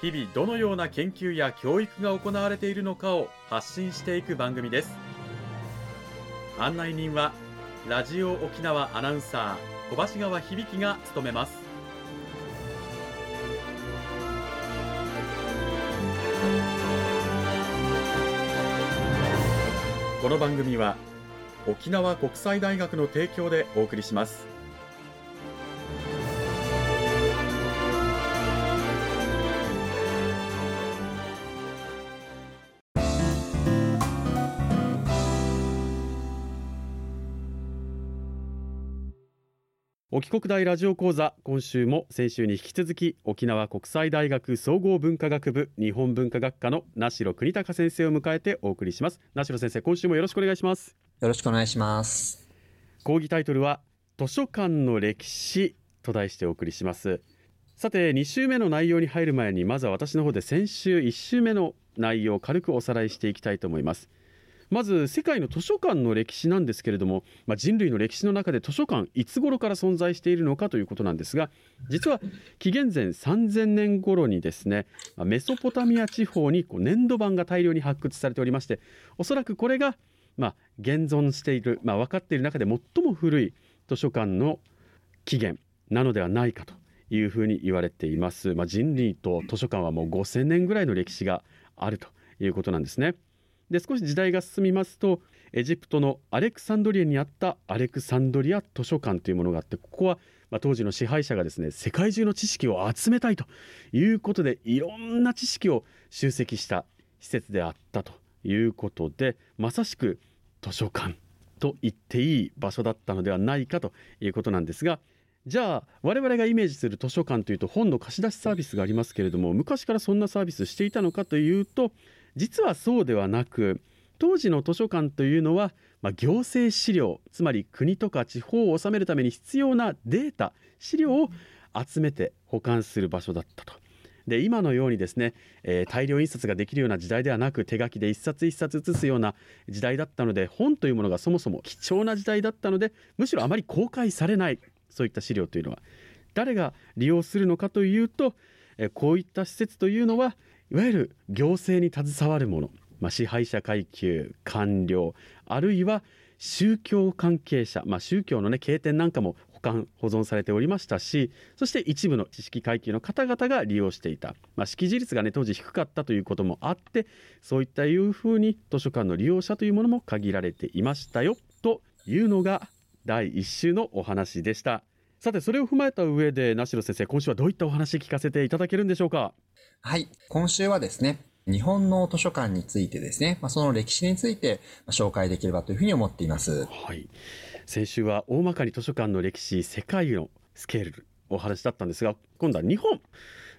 日々どのような研究や教育が行われているのかを発信していく番組です。案内人はラジオ沖縄アナウンサー小橋川響が務めます。この番組は沖縄国際大学の提供でお送りします。沖国大ラジオ講座今週も先週に引き続き沖縄国際大学総合文化学部日本文化学科の名城国隆先生を迎えてお送りします。名城先生今週もよろしくお願いします。よろしくお願いします。講義タイトルは図書館の歴史と題してお送りします。さて2週目の内容に入る前にまずは私の方で先週1週目の内容を軽くおさらいしていきたいと思いますまず世界の図書館の歴史なんですけれども、まあ、人類の歴史の中で図書館いつ頃から存在しているのかということなんですが実は紀元前3000年頃にですねメソポタミア地方にこう粘土板が大量に発掘されておりましておそらくこれがまあ現存している、まあ、分かっている中で最も古い図書館の起源なのではないかというふうに言われています、まあ、人類と図書館はもう5000年ぐらいの歴史があるということなんですね。で少し時代が進みますとエジプトのアレクサンドリアにあったアレクサンドリア図書館というものがあってここはまあ当時の支配者がですね世界中の知識を集めたいということでいろんな知識を集積した施設であったということでまさしく図書館と言っていい場所だったのではないかということなんですがじゃあ我々がイメージする図書館というと本の貸し出しサービスがありますけれども昔からそんなサービスしていたのかというと実はそうではなく当時の図書館というのは、まあ、行政資料つまり国とか地方を治めるために必要なデータ資料を集めて保管する場所だったと。で今のようにですね、えー、大量印刷ができるような時代ではなく手書きで一冊一冊写すような時代だったので本というものがそもそも貴重な時代だったのでむしろあまり公開されないそういった資料というのは誰が利用するのかというと、えー、こういった施設というのはいわゆる行政に携わるもの、まあ、支配者階級官僚あるいは宗教関係者、まあ、宗教の、ね、経典なんかも保管保存されておりましたしそして一部の知識階級の方々が利用していた、まあ、識字率が、ね、当時低かったということもあってそういったいうふうに図書館の利用者というものも限られていましたよというのが第1週のお話でした。さてそれを踏まえた上で名城先生今週はどういったお話聞かせていただけるんでしょうか？はい。今週はですね、日本の図書館についてですね、まあ、その歴史について紹介できればというふうに思っています。はい。先週は大まかに図書館の歴史、世界のスケールお話だったんですが、今度は日本。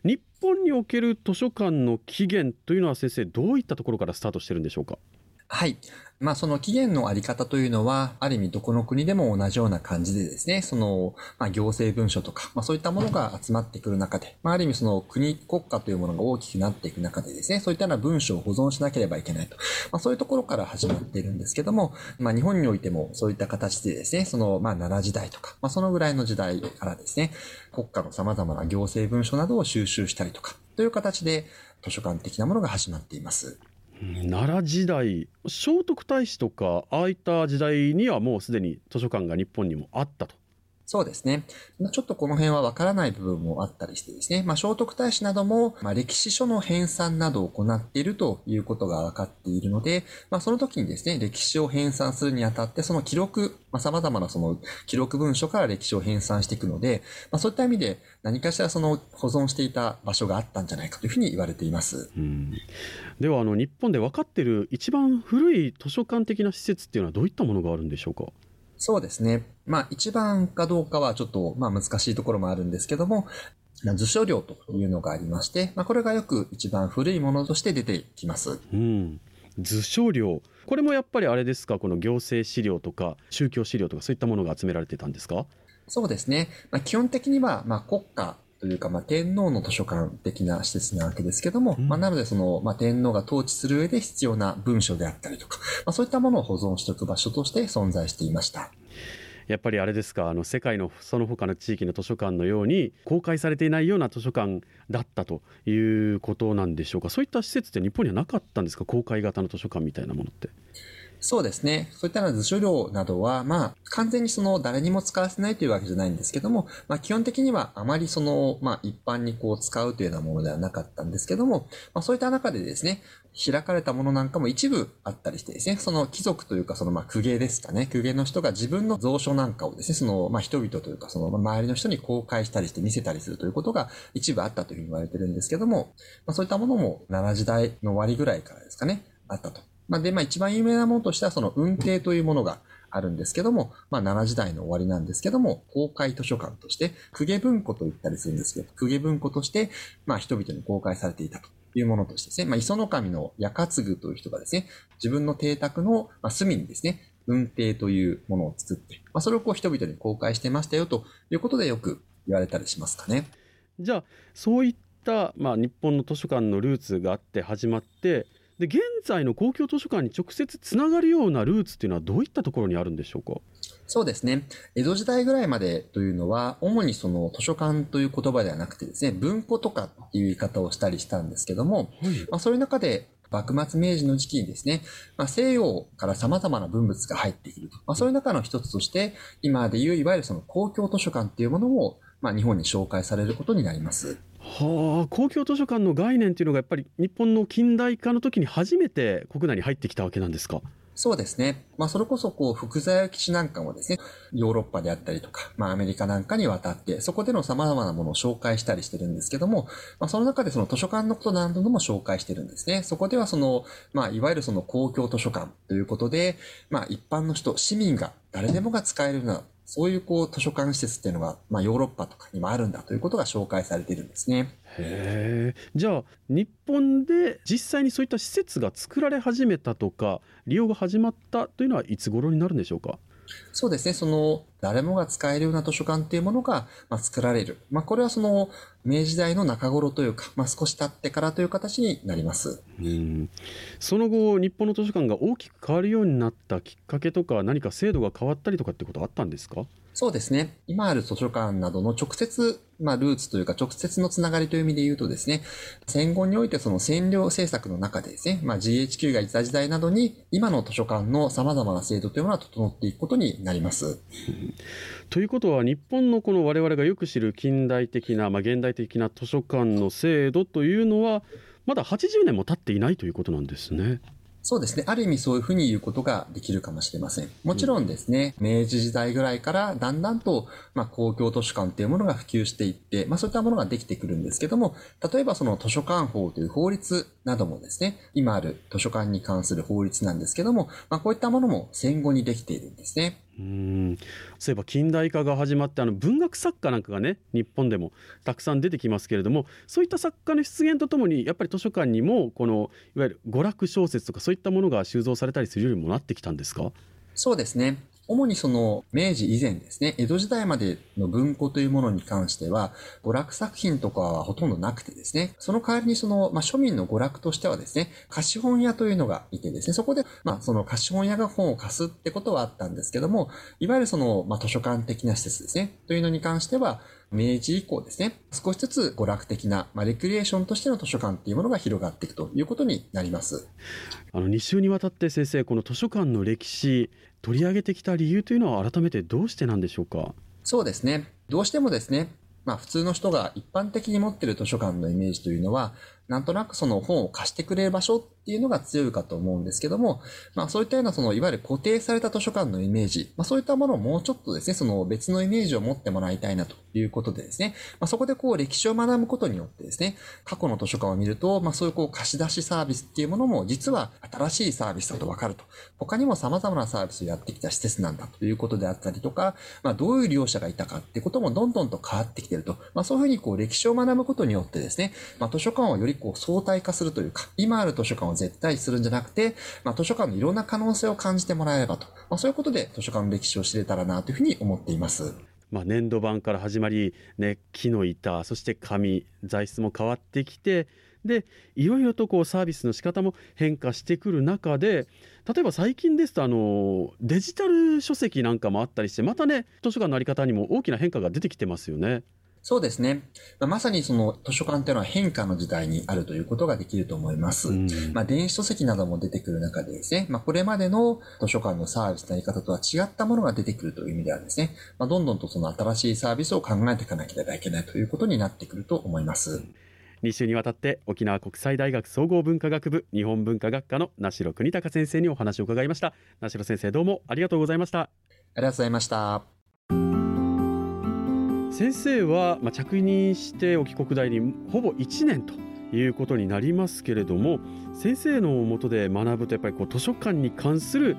日本における図書館の起源というのは先生どういったところからスタートしてるんでしょうか？はい。まあその期限のあり方というのは、ある意味どこの国でも同じような感じでですね、その、まあ行政文書とか、まあそういったものが集まってくる中で、まあある意味その国、国家というものが大きくなっていく中でですね、そういったような文書を保存しなければいけないと。まあそういうところから始まっているんですけども、まあ日本においてもそういった形でですね、その、まあ奈良時代とか、まあそのぐらいの時代からですね、国家の様々な行政文書などを収集したりとか、という形で図書館的なものが始まっています。奈良時代聖徳太子とかああいった時代にはもうすでに図書館が日本にもあったと。そうですね。ちょっとこの辺はわからない部分もあったりしてですね、まあ、聖徳太子なども、まあ、歴史書の編纂などを行っているということが分かっているので、まあ、その時にですね、歴史を編纂するにあたって、その記録、まあ、様々なその記録文書から歴史を編纂していくので、まあ、そういった意味で何かしらその保存していた場所があったんじゃないかというふうに言われています。うんでは、あの、日本で分かっている一番古い図書館的な施設っていうのはどういったものがあるんでしょうか？そうですね。まあ一番かどうかはちょっとまあ難しいところもあるんですけども、図書量というのがありまして、まあ、これがよく一番古いものとして出てきます。うん、図書量これもやっぱりあれですか？この行政資料とか宗教資料とかそういったものが集められてたんですか？そうですね。まあ、基本的には、まあ、国家というか、まあ、天皇の図書館的な施設なわけですけども、うんまあ、なので、その、まあ、天皇が統治する上で必要な文書であったりとか、まあ、そういったものを保存しておく場所として存在していました。やっぱりあれですかあの世界のその他の地域の図書館のように公開されていないような図書館だったということなんでしょうかそういった施設って日本にはなかったんですか？公開型の図書館みたいなものって。そうですね。そういった図書量などは、まあ、完全にその誰にも使わせないというわけじゃないんですけども、まあ、基本的にはあまりその、まあ、一般にこう使うというようなものではなかったんですけども、まあ、そういった中でですね、開かれたものなんかも一部あったりしてですね、その貴族というかそのまあ公家ですかね、公家の人が自分の蔵書なんかをですね、そのまあ人々というかその周りの人に公開したりして見せたりするということが一部あったというふうに言われてるんですけども、まあ、そういったものも奈良時代の終わりぐらいからですかね、あったと。まあ、で、まあ一番有名なものとしてはその運慶というものがあるんですけども、まあ奈良時代の終わりなんですけども、公開図書館として、公家文庫と言ったりするんですけど、公家文庫として、まあ人々に公開されていたというものとしてですね、まあ磯の神の八継という人がですね、自分の邸宅のまあ隅にですね、運慶というものを作って、まあそれをこう人々に公開してましたよということでよく言われたりしますかね。じゃあそういった、まあ、日本の図書館のルーツがあって始まってで現在の公共図書館に直接つながるようなルーツっていうのはどういったところにあるんでしょうか？そうですね。江戸時代ぐらいまでというのは、主にその図書館という言葉ではなくてですね、文庫とかっていう言い方をしたりしたんですけども、まあ、そういう中で、幕末明治の時期にですね、まあ、西洋から様々な文物が入ってくると。まあ、そういう中の一つとして、今でいういわゆるその公共図書館っていうものを、まあ、日本に紹介されることになります。はあ公共図書館の概念っていうのがやっぱり日本の近代化の時に初めて国内に入ってきたわけなんですか？そうですね。まあ、それこそ、こう、福沢基地なんかもですね、ヨーロッパであったりとか、まあ、アメリカなんかに渡って、そこでの様々なものを紹介したりしてるんですけども、まあ、その中でその図書館のことなども紹介してるんですね。そこではその、まあ、いわゆるその公共図書館ということで、まあ、一般の人、市民が、誰でもが使えるような、そういうこう、図書館施設っていうのが、まあ、ヨーロッパとかにもあるんだということが紹介されているんですね。へえじゃあ日本で実際にそういった施設が作られ始めたとか利用が始まったというのはいつ頃になるんでしょうか？そうですね。その、誰もが使えるような図書館っていうものが、まあ、作られる。まあ、これはその、明治時代の中頃というか、まあ、少し経ってからという形になります。うんその後日本の図書館が大きく変わるようになったきっかけとか何か制度が変わったりとかってことあったんですか？そうですね。今ある図書館などの直接、まあ、ルーツというか直接のつながりという意味で言うとですね、戦後においてその占領政策の中でですね、まあ、GHQ がいた時代などに、今の図書館の様々な制度というものは整っていくことになります。ということは日本のこの我々がよく知る近代的な、まあ、現代的な図書館の制度というのはまだ80年も経っていないということなんですね。そうですね。ある意味そういうふうに言うことができるかもしれません。もちろんですね、明治時代ぐらいからだんだんと、まあ、公共図書館というものが普及していって、まあ、そういったものができてくるんですけども、例えばその図書館法という法律などもですね、今ある図書館に関する法律なんですけども、まあ、こういったものも戦後にできているんですね。うんそういえば近代化が始まってあの文学作家なんかがね日本でもたくさん出てきますけれどもそういった作家の出現とともにやっぱり図書館にもこのいわゆる娯楽小説とかそういったものが収蔵されたりするようにもなってきたんですか？そうですね。主にその明治以前ですね、江戸時代までの文庫というものに関しては、娯楽作品とかはほとんどなくてですね、その代わりにその、まあ、庶民の娯楽としてはですね、貸本屋というのがいてですね、そこで、まあ、その貸本屋が本を貸すってことはあったんですけども、いわゆるその、まあ、図書館的な施設ですね、というのに関しては、明治以降ですね、少しずつ娯楽的な、まあ、レクリエーションとしての図書館っていうものが広がっていくということになります。あの2週にわたって先生この図書館の歴史取り上げてきた理由というのは改めてどうしてなんでしょうか？そうですね。どうしてもですね、まあ普通の人が一般的に持っている図書館のイメージというのは、なんとなくその本を貸してくれる場所っていうのが強いかと思うんですけども、まあそういったようなそのいわゆる固定された図書館のイメージ、まあそういったものをもうちょっとですね、その別のイメージを持ってもらいたいなということでですね、まあそこでこう歴史を学ぶことによってですね、過去の図書館を見ると、まあそういうこう貸し出しサービスっていうものも実は新しいサービスだとわかると。他にも様々なサービスをやってきた施設なんだということであったりとか、まあどういう利用者がいたかってこともどんどんと変わってきてると。まあそういうふうにこう歴史を学ぶことによってですね、まあ図書館をよりこう相対化するというか、今ある図書館を絶対するんじゃなくて、まあ図書館のいろんな可能性を感じてもらえればと。まあそういうことで図書館の歴史を知れたらなというふうに思っています。まあ、粘土板から始まり、ね、木の板そして紙材質も変わってきてでいろいろとこうサービスの仕方も変化してくる中で例えば最近ですとあのデジタル書籍なんかもあったりしてまたね図書館の在り方にも大きな変化が出てきてますよね。そうですね。まさにその図書館っていうのは変化の時代にあるということができると思います。うん、まあ、電子書籍なども出てくる中でですね、まあ、これまでの図書館のサービスのやり方とは違ったものが出てくるという意味ではですね、まあ、どんどんとその新しいサービスを考えていかなければいけないということになってくると思います。2週にわたって沖縄国際大学総合文化学部日本文化学科の名城邦隆先生にお話を伺いました名城先生どうもありがとうございましたありがとうございました先生は、まあ、着任して沖国大にほぼ1年ということになりますけれども先生のもとで学ぶとやっぱりこう図書館に関する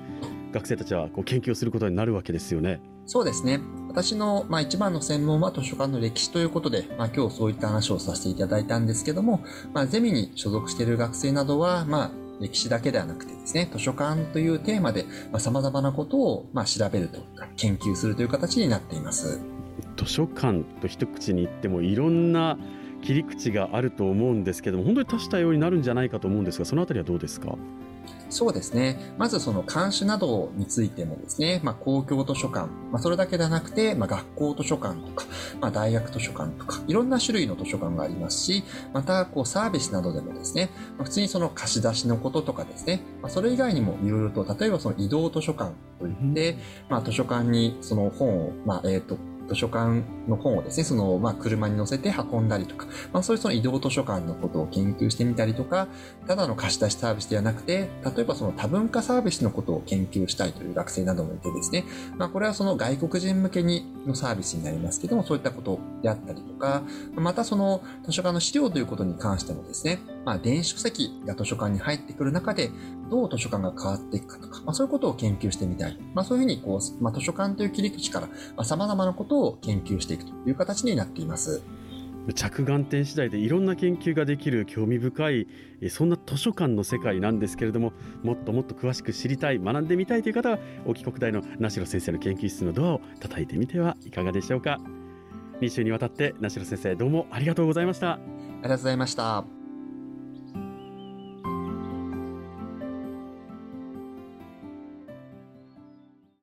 学生たちはこう研究をすることになるわけですよね。そうですね。私の、まあ、一番の専門は図書館の歴史ということで、まあ、今日そういった話をさせていただいたんですけども、まあ、ゼミに所属している学生などは、まあ、歴史だけではなくてですね、図書館というテーマで、まあ、様々なことを、まあ、調べるとか、研究するという形になっています。図書館と一口に言ってもいろんな切り口があると思うんですけども、本当に多種多様になるんじゃないかと思うんですが、そのあたりはどうですか？そうですね。まずその監視などについてもですね、まあ、公共図書館、まあ、それだけではなくて、まあ、学校図書館とか、まあ、大学図書館とか、いろんな種類の図書館がありますし、また、こう、サービスなどでもですね、まあ、普通にその貸し出しのこととかですね、まあ、それ以外にもいろいろと、例えばその移動図書館といって、まあ、図書館にその本を、まあ、えっ、ー、と、図書館の本をですね、その、まあ、車に乗せて運んだりとか、まあ、そういうその移動図書館のことを研究してみたりとか、ただの貸し出しサービスではなくて、例えばその多文化サービスのことを研究したいという学生などもいてですね、まあ、これはその外国人向けにのサービスになりますけども、そういったことであったりとか、またその図書館の資料ということに関してもですね、まあ、電子書籍が図書館に入ってくる中で、どう図書館が変わっていくかとか、まあ、そういうことを研究してみたい。まあ、そういうふうに、こう、まあ、図書館という切り口から、まあ、様々なことを研究していくという形になっています。着眼点次第でいろんな研究ができる興味深いそんな図書館の世界なんですけれどももっともっと詳しく知りたい学んでみたいという方は沖国大の名城先生の研究室のドアを叩いてみてはいかがでしょうか2週にわたって名城先生どうもありがとうございましたありがとうございました